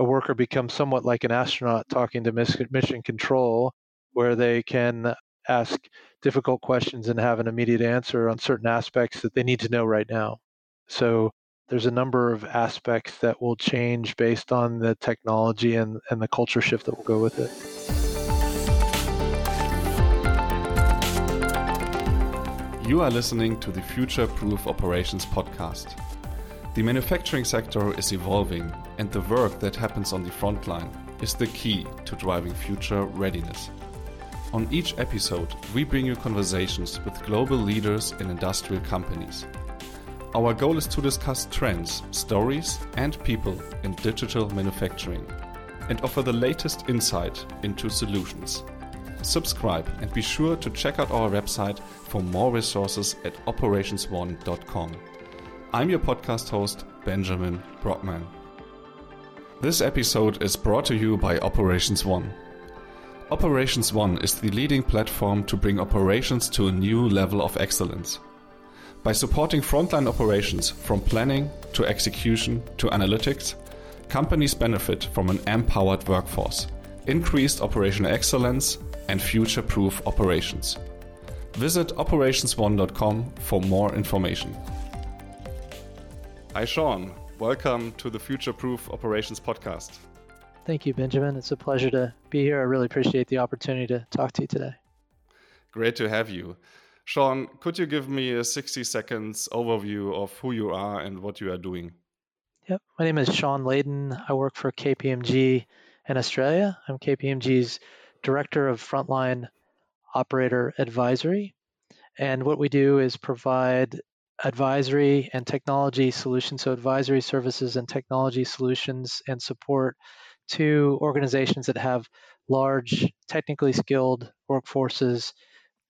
a worker becomes somewhat like an astronaut talking to mission control, where they can ask difficult questions and have an immediate answer on certain aspects that they need to know right now. So there's a number of aspects that will change based on the technology and, and the culture shift that will go with it. You are listening to the Future Proof Operations podcast. The manufacturing sector is evolving, and the work that happens on the front line is the key to driving future readiness. On each episode, we bring you conversations with global leaders in industrial companies. Our goal is to discuss trends, stories, and people in digital manufacturing and offer the latest insight into solutions. Subscribe and be sure to check out our website for more resources at operations1.com. I'm your podcast host, Benjamin Brockmann. This episode is brought to you by Operations One. Operations One is the leading platform to bring operations to a new level of excellence. By supporting frontline operations from planning to execution to analytics, companies benefit from an empowered workforce, increased operational excellence, and future proof operations. Visit operations1.com for more information. Hi, Sean. Welcome to the Future Proof Operations podcast. Thank you, Benjamin. It's a pleasure to be here. I really appreciate the opportunity to talk to you today. Great to have you. Sean, could you give me a 60 seconds overview of who you are and what you are doing? Yep. My name is Sean Leyden. I work for KPMG in Australia. I'm KPMG's Director of Frontline Operator Advisory. And what we do is provide advisory and technology solutions, so advisory services and technology solutions and support to organizations that have large, technically skilled workforces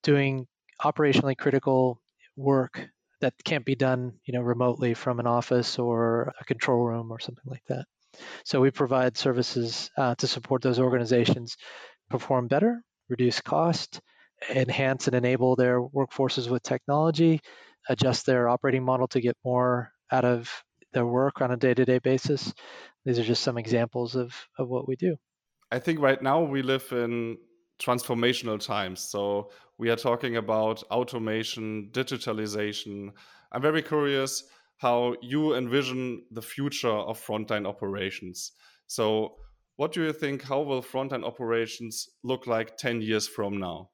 doing operationally critical work that can't be done, you know, remotely from an office or a control room or something like that. So we provide services uh, to support those organizations perform better, reduce cost, enhance and enable their workforces with technology, adjust their operating model to get more out of their work on a day-to-day basis these are just some examples of, of what we do. I think right now we live in transformational times. So we are talking about automation, digitalization. I'm very curious how you envision the future of frontline operations. So, what do you think? How will frontline operations look like 10 years from now?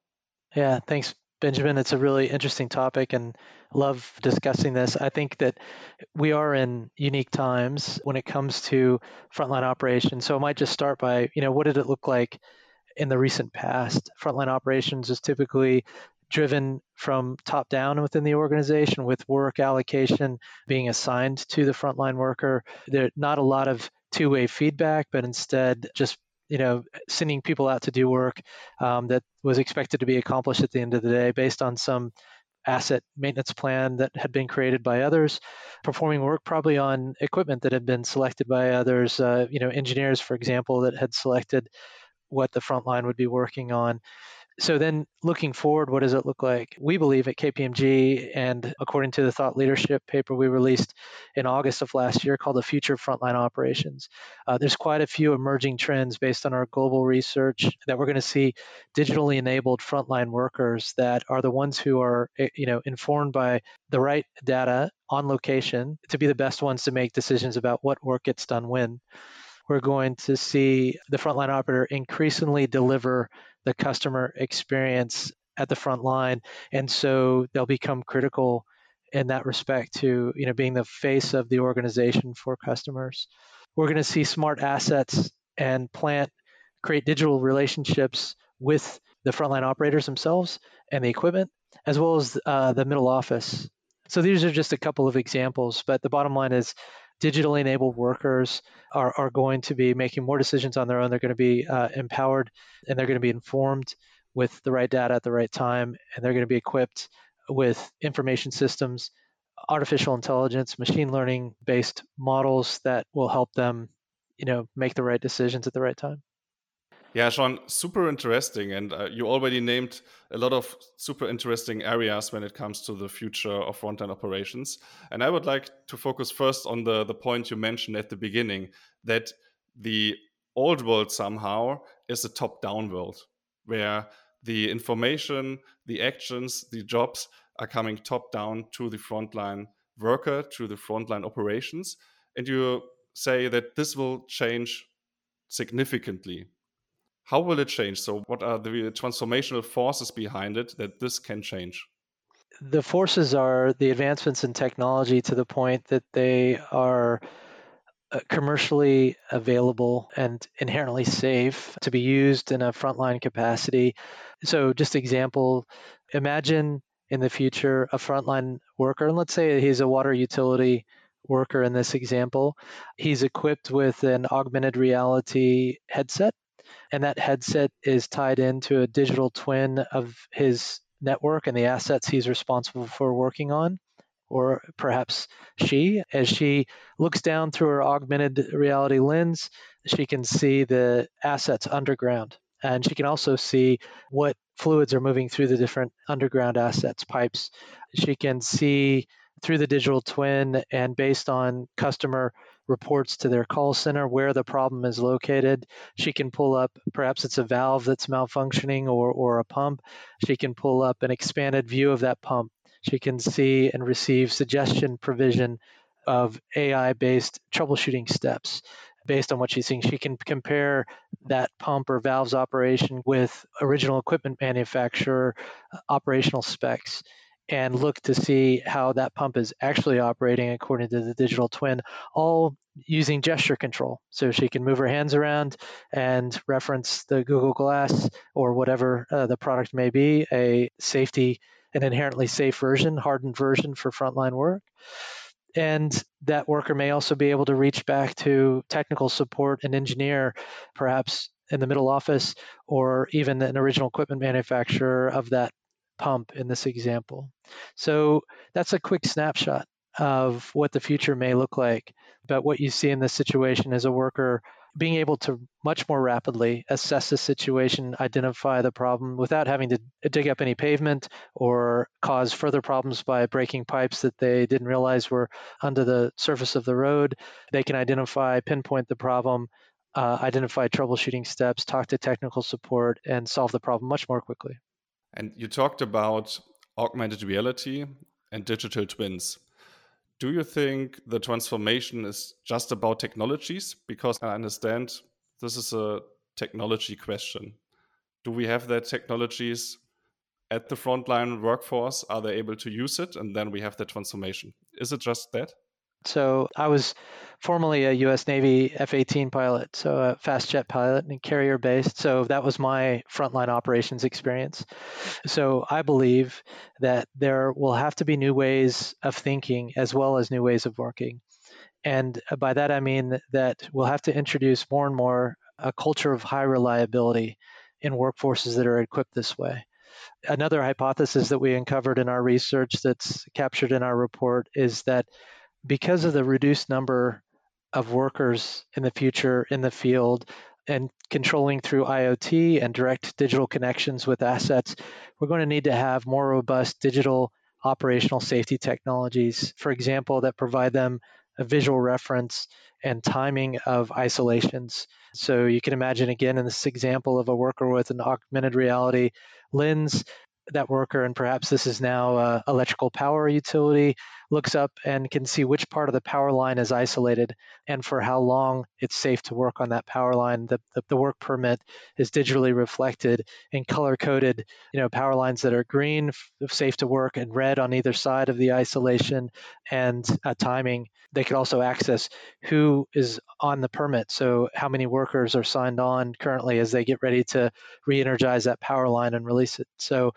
Yeah, thanks, Benjamin. It's a really interesting topic and love discussing this. I think that we are in unique times when it comes to frontline operations. So I might just start by, you know, what did it look like in the recent past? Frontline operations is typically driven from top down within the organization with work allocation being assigned to the frontline worker. There's not a lot of two-way feedback, but instead just you know, sending people out to do work um, that was expected to be accomplished at the end of the day based on some asset maintenance plan that had been created by others, performing work probably on equipment that had been selected by others, uh, you know, engineers, for example, that had selected what the front line would be working on so then looking forward, what does it look like? We believe at KPMG, and according to the thought leadership paper we released in August of last year called The Future of Frontline Operations, uh, there's quite a few emerging trends based on our global research that we're going to see digitally enabled frontline workers that are the ones who are eh, you know, informed by the right data on location to be the best ones to make decisions about what work gets done when we're going to see the frontline operator increasingly deliver the customer experience at the front line. And so they'll become critical in that respect to you know being the face of the organization for customers. We're going to see smart assets and plant create digital relationships with the frontline operators themselves and the equipment, as well as uh, the middle office. So these are just a couple of examples, but the bottom line is digitally enabled workers are, are going to be making more decisions on their own. They're going to be uh, empowered and they're going to be informed with the right data at the right time, and they're going to be equipped with information systems, artificial intelligence, machine learning based models that will help them, you know, make the right decisions at the right time. Yeah, Sean, super interesting. And uh, you already named a lot of super interesting areas when it comes to the future of frontline operations. And I would like to focus first on the, the point you mentioned at the beginning that the old world somehow is a top down world where the information, the actions, the jobs are coming top down to the frontline worker, to the frontline operations. And you say that this will change significantly. How will it change? So, what are the transformational forces behind it that this can change? The forces are the advancements in technology to the point that they are uh, commercially available and inherently safe to be used in a frontline capacity. So, just example, imagine in the future a frontline worker, and let's say he's a water utility worker in this example. He's equipped with an augmented reality headset, and that headset is tied into a digital twin of his network and the assets he's responsible for working on or perhaps she, as she looks down through her augmented reality lens, she can see the assets underground. And she can also see what fluids are moving through the different underground assets, pipes. She can see through the digital twin and based on customer reports to their call center where the problem is located. She can pull up, perhaps it's a valve that's malfunctioning or, or a pump. She can pull up an expanded view of that pump she can see and receive suggestion provision of AI based troubleshooting steps based on what she's seeing. She can compare that pump or valve's operation with original equipment manufacturer uh, operational specs and look to see how that pump is actually operating according to the digital twin, all using gesture control. So she can move her hands around and reference the Google Glass or whatever uh, the product may be, a safety an inherently safe version, hardened version for frontline work. And that worker may also be able to reach back to technical support and engineer, perhaps in the middle office, or even an original equipment manufacturer of that pump in this example. So that's a quick snapshot of what the future may look like. But what you see in this situation is a worker being able to much more rapidly assess the situation, identify the problem without having to dig up any pavement or cause further problems by breaking pipes that they didn't realize were under the surface of the road. They can identify, pinpoint the problem, uh, identify troubleshooting steps, talk to technical support, and solve the problem much more quickly. And you talked about augmented reality and digital twins do you think the transformation is just about technologies? Because I understand this is a technology question. Do we have that technologies at the frontline workforce? Are they able to use it? And then we have the transformation. Is it just that? So I was formerly a U.S. Navy F-18 pilot, so a fast jet pilot and carrier based. So that was my frontline operations experience. So I believe that there will have to be new ways of thinking as well as new ways of working. And by that I mean that we'll have to introduce more and more a culture of high reliability in workforces that are equipped this way. Another hypothesis that we uncovered in our research that's captured in our report is that because of the reduced number of workers in the future in the field and controlling through IoT and direct digital connections with assets, we're going to need to have more robust digital operational safety technologies, for example, that provide them a visual reference and timing of isolations. So you can imagine again in this example of a worker with an augmented reality lens that worker, and perhaps this is now a electrical power utility, looks up and can see which part of the power line is isolated and for how long it's safe to work on that power line. The, the, the work permit is digitally reflected and color coded, you know, power lines that are green, safe to work, and red on either side of the isolation and uh, timing. They could also access who is on the permit. So, how many workers are signed on currently as they get ready to re energize that power line and release it. So,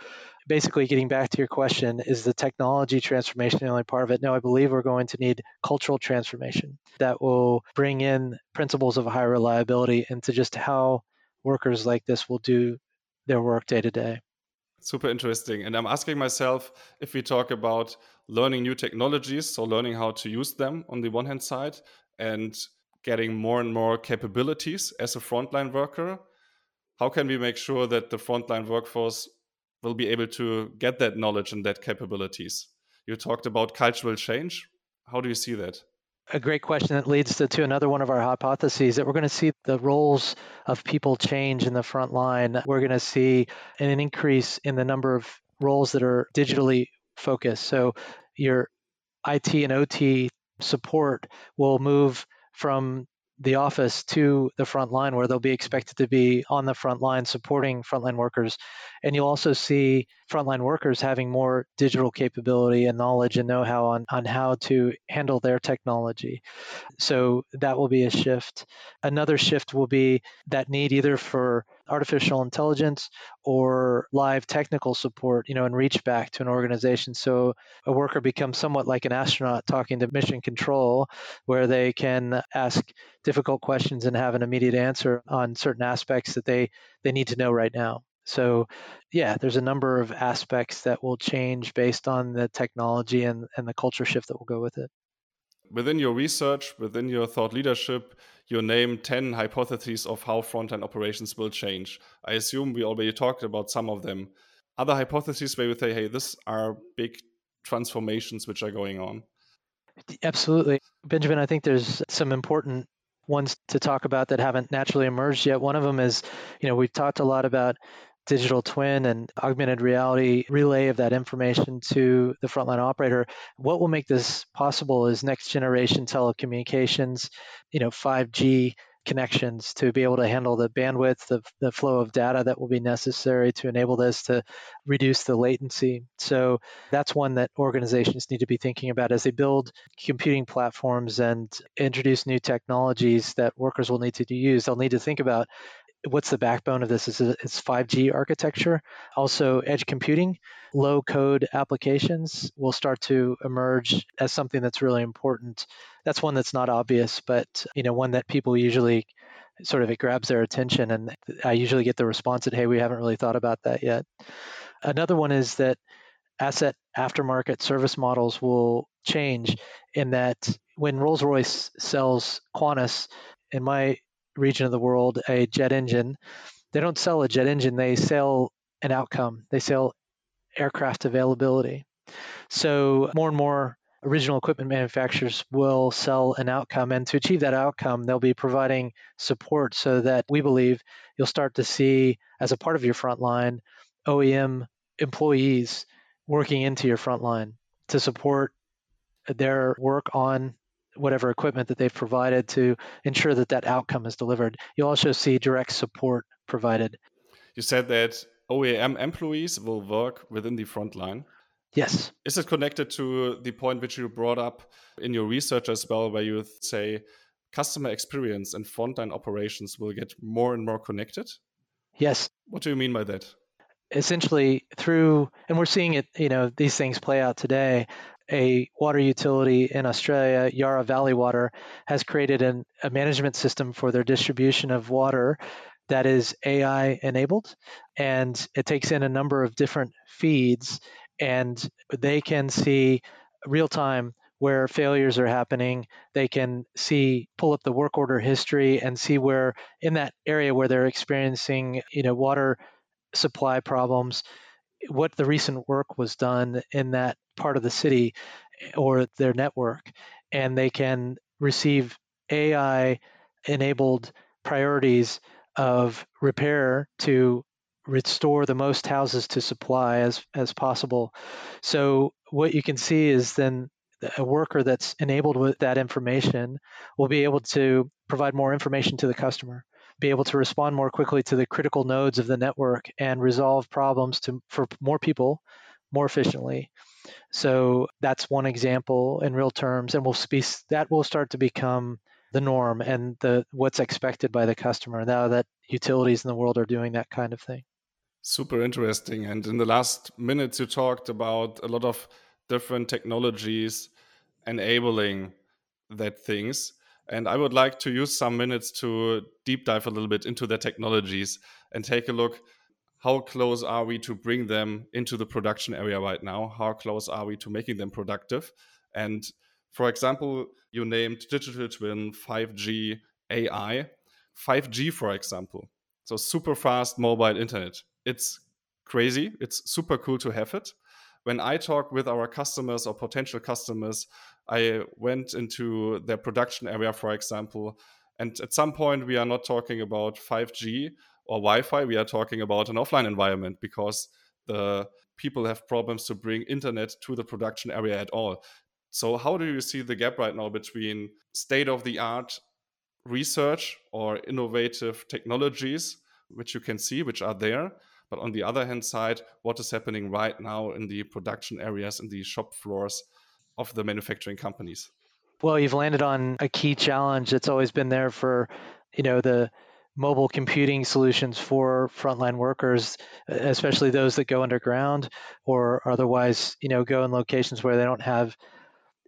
basically getting back to your question is the technology transformation the only part of it? No i believe we're going to need cultural transformation that will bring in principles of high reliability into just how workers like this will do their work day to day. Super interesting. And i'm asking myself if we talk about learning new technologies so learning how to use them on the one hand side and getting more and more capabilities as a frontline worker how can we make sure that the frontline workforce will be able to get that knowledge and that capabilities. You talked about cultural change. How do you see that? a great question that leads to, to another one of our hypotheses that we're going to see the roles of people change in the front line. We're going to see an increase in the number of roles that are digitally focused. So your IT and OT support will move from the office to the front line where they'll be expected to be on the front line supporting frontline workers. And you'll also see frontline workers having more digital capability and knowledge and know how on, on how to handle their technology. So that will be a shift. Another shift will be that need either for artificial intelligence or live technical support, you know, and reach back to an organization. So a worker becomes somewhat like an astronaut talking to mission control, where they can ask difficult questions and have an immediate answer on certain aspects that they, they need to know right now. So, yeah, there's a number of aspects that will change based on the technology and, and the culture shift that will go with it. Within your research, within your thought leadership, you name 10 hypotheses of how frontline operations will change. I assume we already talked about some of them. Other hypotheses where you say, hey, these are big transformations which are going on? Absolutely. Benjamin, I think there's some important ones to talk about that haven't naturally emerged yet. One of them is, you know, we've talked a lot about digital twin and augmented reality relay of that information to the frontline operator. What will make this possible is next generation telecommunications, you know, 5G connections to be able to handle the bandwidth, the, the flow of data that will be necessary to enable this to reduce the latency. So that's one that organizations need to be thinking about as they build computing platforms and introduce new technologies that workers will need to use. They'll need to think about what's the backbone of this is it's 5G architecture. Also, edge computing, low code applications will start to emerge as something that's really important. That's one that's not obvious, but you know, one that people usually sort of it grabs their attention and I usually get the response that hey, we haven't really thought about that yet. Another one is that asset aftermarket service models will change in that when Rolls-Royce sells Qantas in my region of the world a jet engine, they don't sell a jet engine, they sell an outcome. They sell aircraft availability. So more and more original equipment manufacturers will sell an outcome. And to achieve that outcome, they'll be providing support so that we believe you'll start to see, as a part of your front line, OEM employees working into your front line to support their work on whatever equipment that they've provided to ensure that that outcome is delivered. You also see direct support provided. You said that OEM employees will work within the front line. Yes. Is it connected to the point which you brought up in your research as well, where you say customer experience and frontline operations will get more and more connected? Yes. What do you mean by that? Essentially, through, and we're seeing it, you know, these things play out today a water utility in Australia, Yarra Valley Water, has created an, a management system for their distribution of water that is AI enabled. And it takes in a number of different feeds, and they can see real time where failures are happening. They can see, pull up the work order history and see where in that area where they're experiencing, you know, water supply problems, what the recent work was done in that part of the city eh, or their network, and they can receive AI enabled priorities of repair to restore the most houses to supply as, as possible. So, what you can see is then a worker that's enabled with that information will be able to provide more information to the customer be able to respond more quickly to the critical nodes of the network and resolve problems to, for more people more efficiently. So that's one example in real terms, and we'll be, that will start to become the norm and the what's expected by the customer now that utilities in the world are doing that kind of thing. Super interesting. And in the last minutes, you talked about a lot of different technologies enabling that things. And I would like to use some minutes to deep dive a little bit into the technologies and take a look how close are we to bring them into the production area right now? How close are we to making them productive? And for example, you named digital twin, 5G, AI. 5G, for example. So super fast mobile internet. It's crazy. It's super cool to have it. When I talk with our customers or potential customers, I went into their production area, for example, and at some point we are not talking about 5G or Wi-Fi. We are talking about an offline environment because the people have problems to bring internet to the production area at all. So, how do you see the gap right now between state of the art research or innovative technologies, which you can see, which are there? But on the other hand side, what is happening right now in the production areas, in the shop floors of the manufacturing companies? Well, you've landed on a key challenge that's always been there for, you know, the mobile computing solutions for frontline workers, especially those that go underground or otherwise, you know, go in locations where they don't have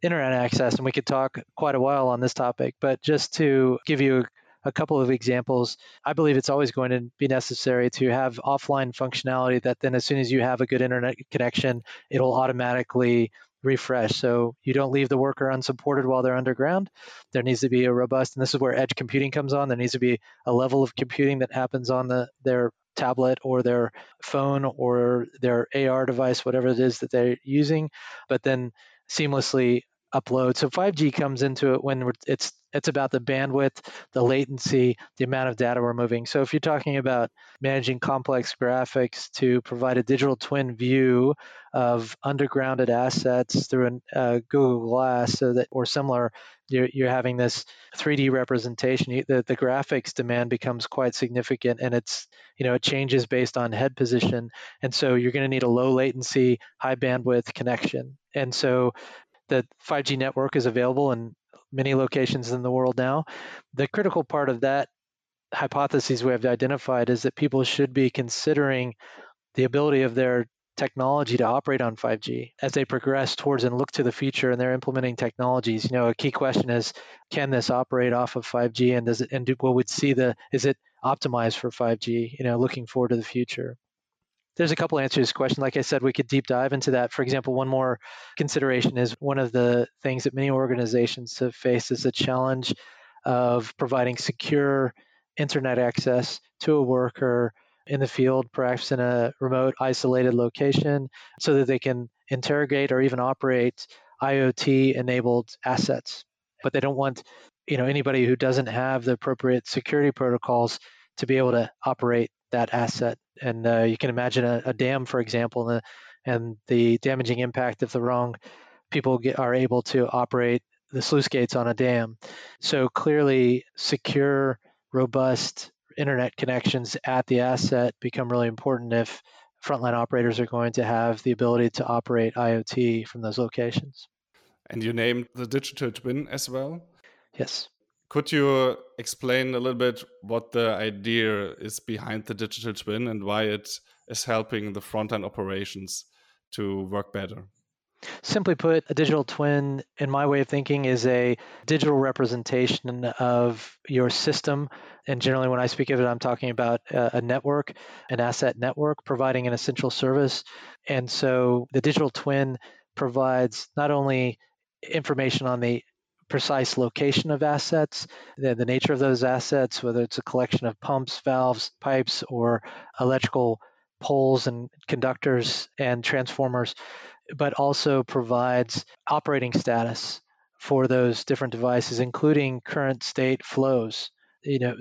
internet access. And we could talk quite a while on this topic, but just to give you a couple of examples, I believe it's always going to be necessary to have offline functionality that then, as soon as you have a good internet connection, it'll automatically refresh. So you don't leave the worker unsupported while they're underground. There needs to be a robust, and this is where edge computing comes on. There needs to be a level of computing that happens on the their tablet or their phone or their AR device, whatever it is that they're using, but then seamlessly upload. So 5G comes into it when it's it's about the bandwidth, the latency, the amount of data we're moving. So if you're talking about managing complex graphics to provide a digital twin view of undergrounded assets through a uh, Google Glass so that or similar, you're, you're having this 3D representation. The, the graphics demand becomes quite significant, and it's you know it changes based on head position, and so you're going to need a low latency, high bandwidth connection. And so the 5G network is available in many locations in the world now. The critical part of that hypothesis we have identified is that people should be considering the ability of their technology to operate on 5G as they progress towards and look to the future and they're implementing technologies. You know, a key question is can this operate off of 5G and does it and do, what would see the is it optimized for 5G, you know, looking forward to the future there's a couple answers to this question. Like I said, we could deep dive into that. For example, one more consideration is one of the things that many organizations have faced is the challenge of providing secure internet access to a worker in the field, perhaps in a remote, isolated location, so that they can interrogate or even operate IoT enabled assets. But they don't want you know anybody who doesn't have the appropriate security protocols to be able to operate that asset. And uh, you can imagine a, a dam, for example, and the, and the, damaging impact if the wrong people get, are able to operate the sluice gates on a dam. So clearly, secure, robust internet connections at the asset become really important if frontline operators are going to have the ability to operate IoT from those locations. And you named the digital twin as well? Yes. Could you explain a little bit what the idea is behind the digital twin and why it is helping the front end operations to work better? Simply put, a digital twin, in my way of thinking, is a digital representation of your system. And generally, when I speak of it, I'm talking about a network, an asset network providing an essential service. And so the digital twin provides not only information on the precise location of assets, the, the nature of those assets, whether it's a collection of pumps, valves, pipes, or electrical poles and conductors and transformers, but also provides operating status for those different devices, including current state flows. You know,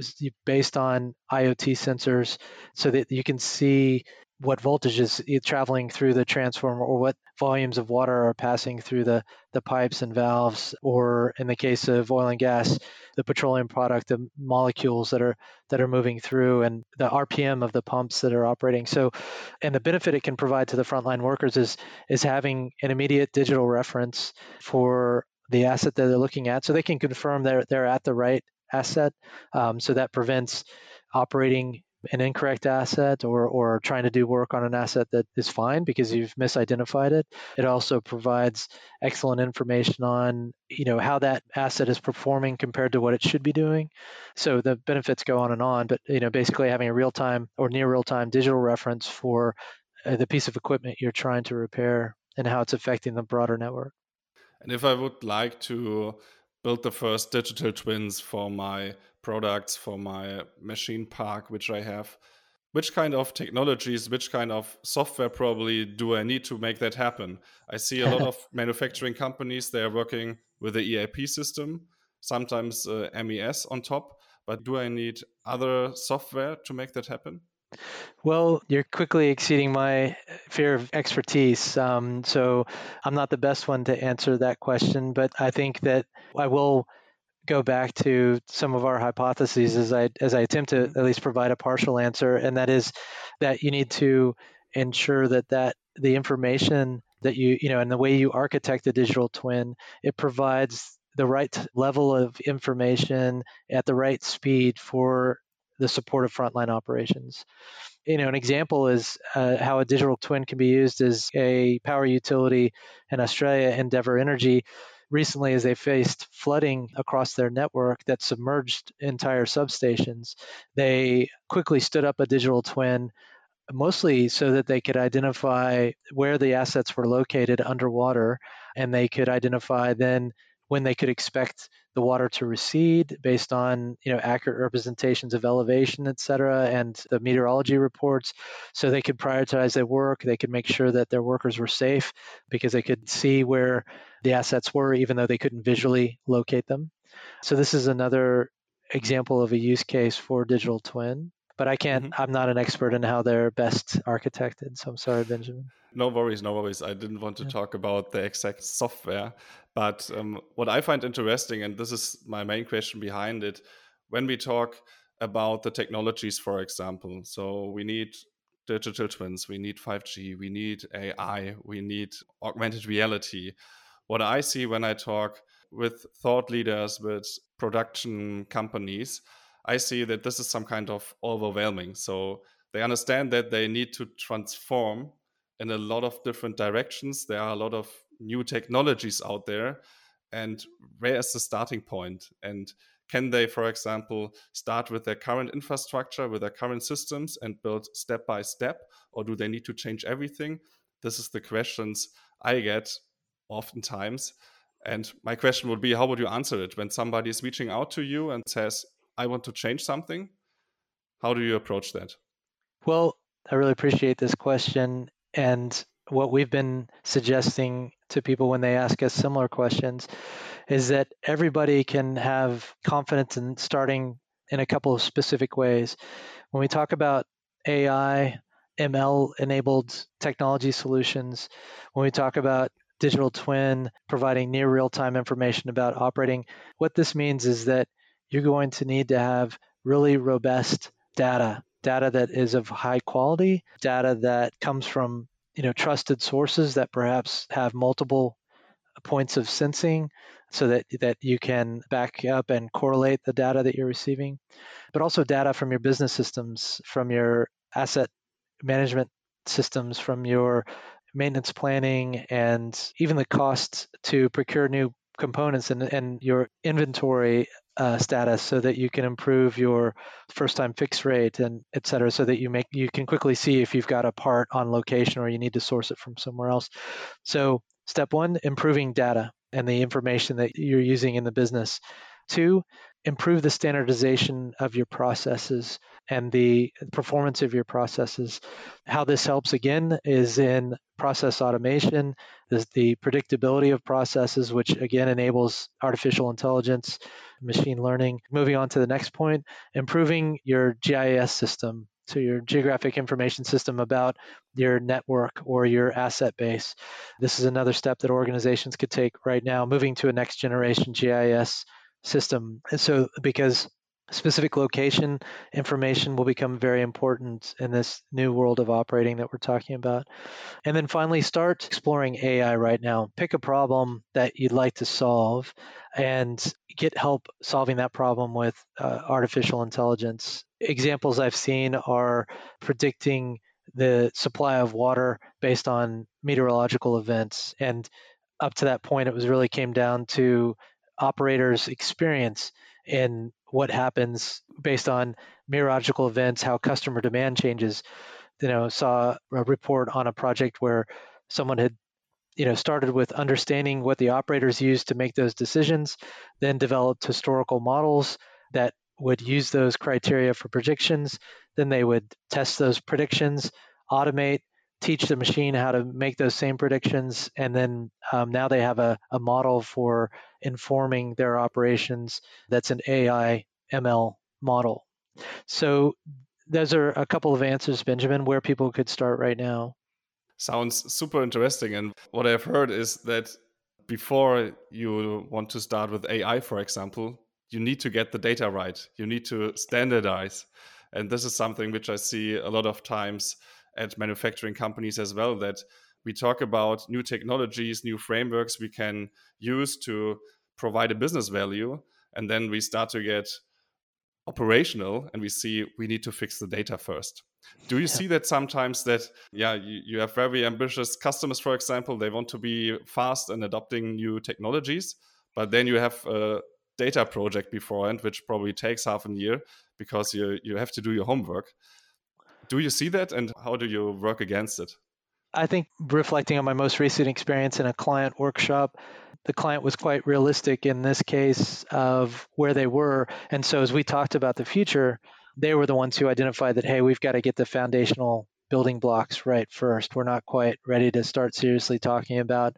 based on IoT sensors, so that you can see what voltage is traveling through the transformer or what volumes of water are passing through the, the pipes and valves or in the case of oil and gas the petroleum product the molecules that are that are moving through and the rpm of the pumps that are operating. So and the benefit it can provide to the frontline workers is is having an immediate digital reference for the asset that they're looking at so they can confirm they're they're at the right asset. Um, so that prevents operating an incorrect asset or, or trying to do work on an asset that is fine because you've misidentified it. It also provides excellent information on you know how that asset is performing compared to what it should be doing. So the benefits go on and on, but you know basically having a real time or near real time digital reference for uh, the piece of equipment you're trying to repair and how it's affecting the broader network. And if I would like to build the first digital twins for my products for my machine park, which I have. which kind of technologies, which kind of software probably do I need to make that happen? I see a lot of manufacturing companies, they are working with the ERP system, sometimes uh, MES on top, but do I need other software to make that happen? Well, you're quickly exceeding my fear of expertise. Um, so I'm not the best one to answer that question, but I think that I will go back to some of our hypotheses as I as I attempt to at least provide a partial answer, and that is that you need to ensure that that the information that you you know and the way you architect a digital twin it provides the right level of information at the right speed for the support of frontline operations. You know, an example is uh, how a digital twin can be used as a power utility in Australia, Endeavour Energy, recently as they faced flooding across their network that submerged entire substations. They quickly stood up a digital twin mostly so that they could identify where the assets were located underwater and they could identify then when they could expect the water to recede based on you know accurate representations of elevation et cetera and the meteorology reports so they could prioritize their work they could make sure that their workers were safe because they could see where the assets were even though they couldn't visually locate them so this is another example of a use case for digital twin but I can't. Mm-hmm. I'm not an expert in how they're best architected. So I'm sorry, Benjamin. No worries, no worries. I didn't want to yeah. talk about the exact software, but um, what I find interesting, and this is my main question behind it, when we talk about the technologies, for example, so we need digital twins, we need 5G, we need AI, we need augmented reality. What I see when I talk with thought leaders, with production companies, I see that this is some kind of overwhelming. So they understand that they need to transform in a lot of different directions. There are a lot of new technologies out there. And where is the starting point? And can they, for example, start with their current infrastructure, with their current systems and build step by step? Or do they need to change everything? This is the questions I get oftentimes. And my question would be how would you answer it when somebody is reaching out to you and says, I want to change something. How do you approach that? Well, I really appreciate this question. And what we've been suggesting to people when they ask us similar questions is that everybody can have confidence in starting in a couple of specific ways. When we talk about AI, ML enabled technology solutions, when we talk about digital twin providing near real time information about operating, what this means is that you're going to need to have really robust data, data that is of high quality, data that comes from you know trusted sources that perhaps have multiple points of sensing so that that you can back up and correlate the data that you're receiving but also data from your business systems from your asset management systems from your maintenance planning and even the costs to procure new components and, and your inventory uh, status so that you can improve your first time fix rate and et cetera so that you make you can quickly see if you've got a part on location or you need to source it from somewhere else. So step one improving data and the information that you're using in the business. Two improve the standardization of your processes and the performance of your processes. How this helps again is in process automation, is the predictability of processes, which again enables artificial intelligence, machine learning. Moving on to the next point, improving your GIS system. So, your geographic information system about your network or your asset base. This is another step that organizations could take right now, moving to a next generation GIS system. And so, because specific location information will become very important in this new world of operating that we're talking about. And then finally, start exploring AI right now. Pick a problem that you'd like to solve and get help solving that problem with uh, artificial intelligence. Examples I've seen are predicting the supply of water based on meteorological events. And up to that point, it was really came down to operators' experience in what happens based on meteorological events, how customer demand changes. You know, saw a report on a project where someone had you know started with understanding what the operators use to make those decisions then developed historical models that would use those criteria for predictions. Then they would test those predictions, automate, teach the machine how to make those same predictions. And then um, now they have a, a model for informing their operations that's an AI ML model. So those are a couple of answers, Benjamin, where people could start right now. Sounds super interesting. And what I've heard is that before you want to start with AI, for example, you need to get the data right. You need to standardize. And this is something which I see a lot of times at manufacturing companies as well that we talk about new technologies, new frameworks we can use to provide a business value. And then we start to get operational and we see we need to fix the data first. Do you yeah. see that sometimes that, yeah, you, you have very ambitious customers, for example, they want to be fast in adopting new technologies, but then you have a data project beforehand, which probably takes half a year because you, you have to do your homework. Do you see that and how do you work against it? I think reflecting on my most recent experience in a client workshop, the client was quite realistic in this case of where they were. And so as we talked about the future, they were the ones who identified that, hey, we've got to get the foundational building blocks right first. We're not quite ready to start seriously talking about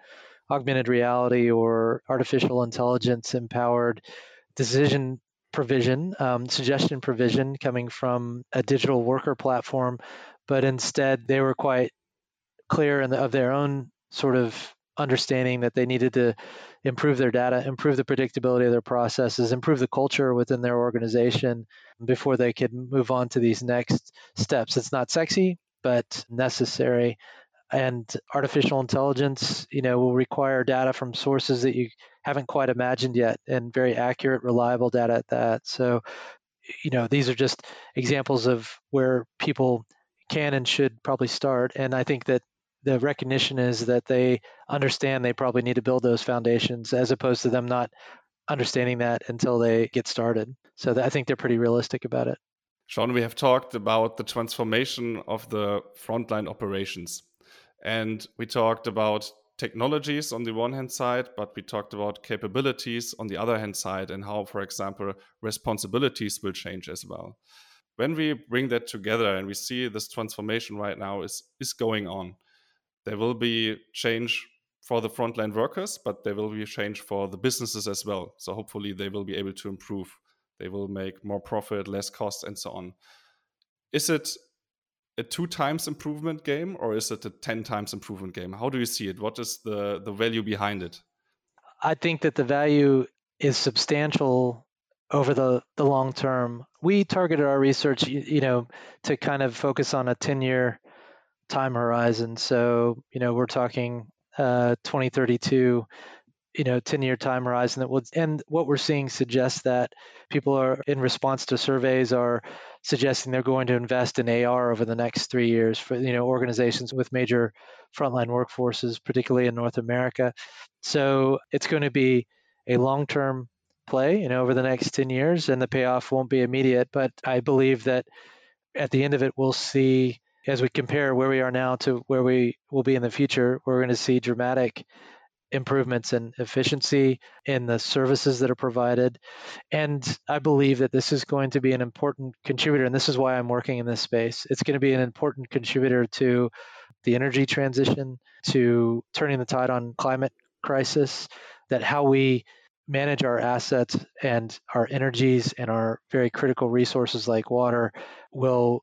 augmented reality or artificial intelligence empowered decision provision, um, suggestion provision coming from a digital worker platform, but instead they were quite clear in the, of their own sort of understanding that they needed to improve their data, improve the predictability of their processes, improve the culture within their organization before they could move on to these next steps. It's not sexy, but necessary. And artificial intelligence, you know, will require data from sources that you haven't quite imagined yet and very accurate, reliable data at that. So, you know, these are just examples of where people can and should probably start. And I think that the recognition is that they understand they probably need to build those foundations as opposed to them not understanding that until they get started. So I think they're pretty realistic about it. Sean, we have talked about the transformation of the frontline operations. And we talked about technologies on the one hand side, but we talked about capabilities on the other hand side and how, for example, responsibilities will change as well. When we bring that together and we see this transformation right now is, is going on, there will be change for the frontline workers, but there will be change for the businesses as well. So hopefully they will be able to improve. They will make more profit, less cost, and so on. Is it a two times improvement game or is it a 10 times improvement game? How do you see it? What is the, the value behind it? I think that the value is substantial over the, the long term. We targeted our research, you, know, to kind of focus on a 10 year time horizon. So, you know, we're talking uh, 2032, you know, 10 year time horizon that will, and what we're seeing suggests that people are, in response to surveys, are suggesting they're going to invest in AR over the next three years for, you know, organizations with major frontline workforces, particularly in North America. So it's going to be a long term play, you know, over the next 10 years, and the payoff won't be immediate. But I believe that at the end of it, we'll see as we compare where we are now to where we will be in the future, we're going to see dramatic improvements in efficiency in the services that are provided. And I believe that this is going to be an important contributor, and this is why I'm working in this space. It's going to be an important contributor to the energy transition, to turning the tide on climate crisis, that how we manage our assets and our energies and our very critical resources like water will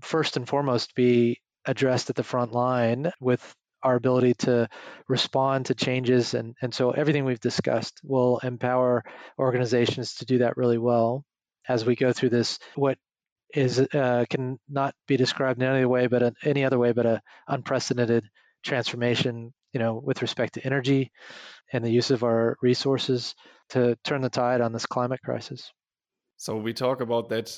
first and foremost be addressed at the front line with our ability to respond to changes. And, and so everything we've discussed will empower organizations to do that really well as we go through this, what is uh, can not be described in any other way but a, any other way but a unprecedented transformation you know with respect to energy and the use of our resources to turn the tide on this climate crisis so we talk about that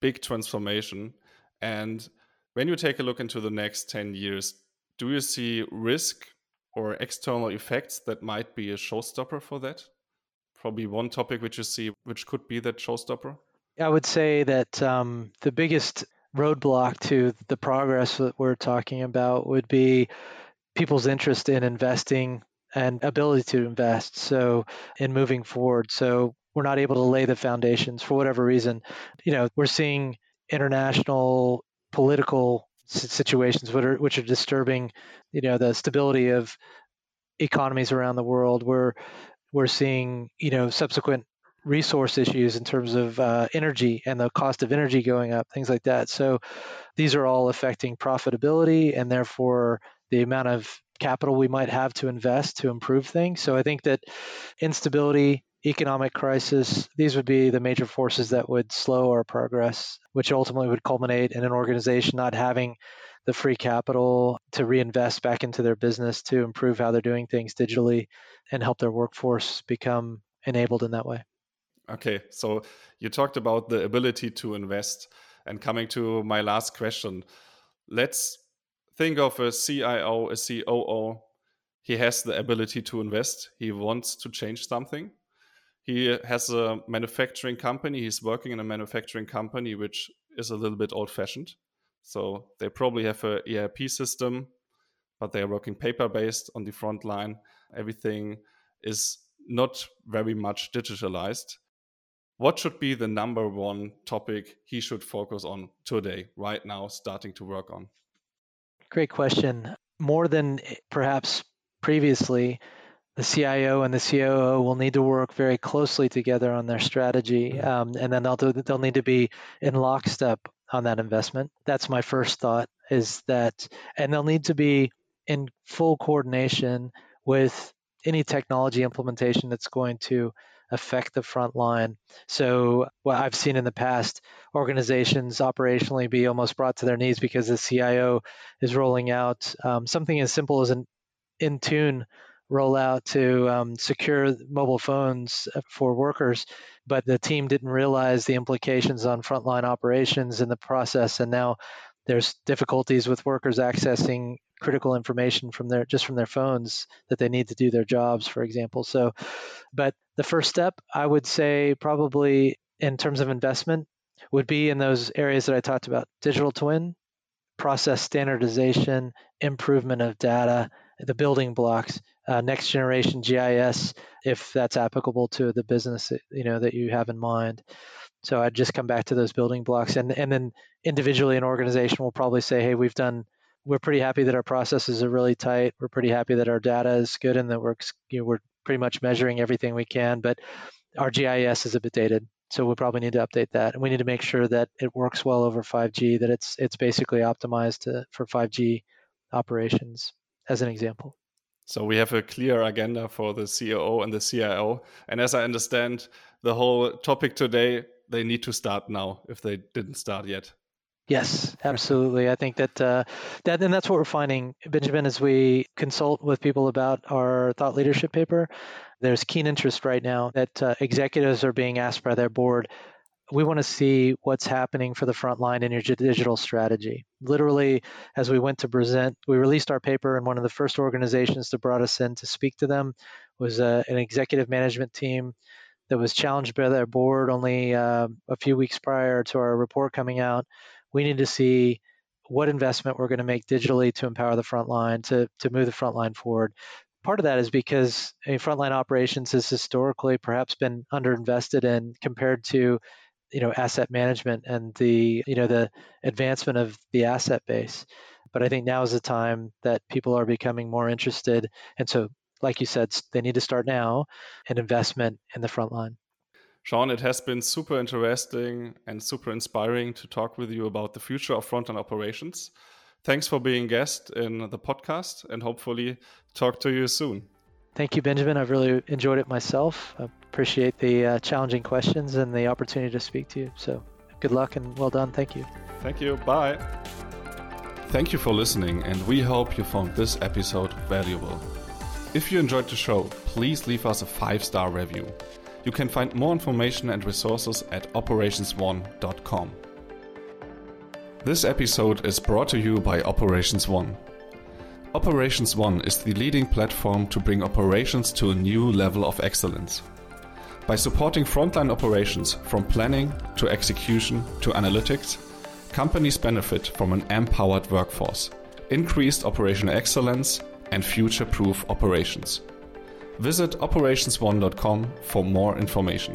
big transformation and when you take a look into the next 10 years, do you see risk or external effects that might be a showstopper for that? Probably one topic which you see which could be that showstopper? I would say that um, the biggest roadblock to the progress that we're talking about would be people's interest in investing and ability to invest. So, in moving forward. So, we're not able to lay the foundations for whatever reason. You know, we're seeing international political situations which are, which are disturbing, you know, the stability of economies around the world. We're we're seeing, you know, subsequent resource issues in terms of uh, energy and the cost of energy going up, things like that. So these are all affecting profitability and therefore the amount of capital we might have to invest to improve things. So I think that instability, economic crisis, these would be the major forces that would slow our progress, which ultimately would culminate in an organization not having the free capital to reinvest back into their business to improve how they're doing things digitally and help their workforce become enabled in that way. Okay, so you talked about the ability to invest. And coming to my last question, let's think of a CIO, a COO. He has the ability to invest, he wants to change something. He has a manufacturing company, he's working in a manufacturing company which is a little bit old fashioned. So they probably have a ERP system, but they are working paper based on the front line. Everything is not very much digitalized what should be the number one topic he should focus on today, right now, starting to work on? Great question. More than eh, perhaps previously, the CIO and the COO will need to work very closely together on their strategy, mm-hmm. um, and then they'll they'll need to be in lockstep on that investment. That's my first thought. Is that, and they'll need to be in full coordination with any technology implementation that's going to affect the front line. So, what I've seen in the past, organizations operationally be almost brought to their knees because the CIO is rolling out um, something as simple as an Intune rollout to um, secure mobile phones for workers, but the team didn't realize the implications on frontline operations in the process, and now there's difficulties with workers accessing critical information from their just from their phones that they need to do their jobs for example. So but the first step i would say probably in terms of investment would be in those areas that i talked about digital twin process standardization improvement of data the building blocks uh, next generation gis if that's applicable to the business you know that you have in mind so I'd just come back to those building blocks, and and then individually, an organization will probably say, hey, we've done. We're pretty happy that our processes are really tight. We're pretty happy that our data is good and that we're you know, we're pretty much measuring everything we can. But our GIS is a bit dated, so we'll probably need to update that. And we need to make sure that it works well over 5G, that it's it's basically optimized to, for 5G operations, as an example. So we have a clear agenda for the COO and the CIO. And as I understand, the whole topic today they need to start now if they didn't start yet. Yes, absolutely. I think that uh, that and that's what we're finding, Benjamin, as we consult with people about our thought leadership paper. There's keen interest right now that uh, executives are being asked by their board. We want to see what's happening for the front line in your digital strategy. Literally, as we went to present, we released our paper, and one of the first organizations that brought us in to speak to them was uh, an executive management team that was challenged by their board only uh, a few weeks prior to our report coming out. We need to see what investment we're going to make digitally to empower the front line, to, to move the front line forward. Part of that is because I mean, frontline operations has historically perhaps been underinvested in compared to you know asset management and the you know the advancement of the asset base but i think now is the time that people are becoming more interested and so like you said, they need to start now an investment in the front line. Sean, it has been super interesting and super inspiring to talk with you about the future of frontline operations. Thanks for being guest in the podcast and hopefully talk to you soon. Thank you, Benjamin. I've really enjoyed it myself. I appreciate the uh, challenging questions and the opportunity to speak to you. So good luck and well done. Thank you. Thank you. Bye. Thank you for listening, and we hope you found this episode valuable. If you enjoyed the show, please leave us a 5 star review. You can find more information and resources at operations1.com. This episode is brought to you by Operations One. Operations One is the leading platform to bring operations to a new level of excellence. By supporting frontline operations from planning to execution to analytics, companies benefit from an empowered workforce, increased operational excellence, and future proof operations. Visit operations1.com for more information.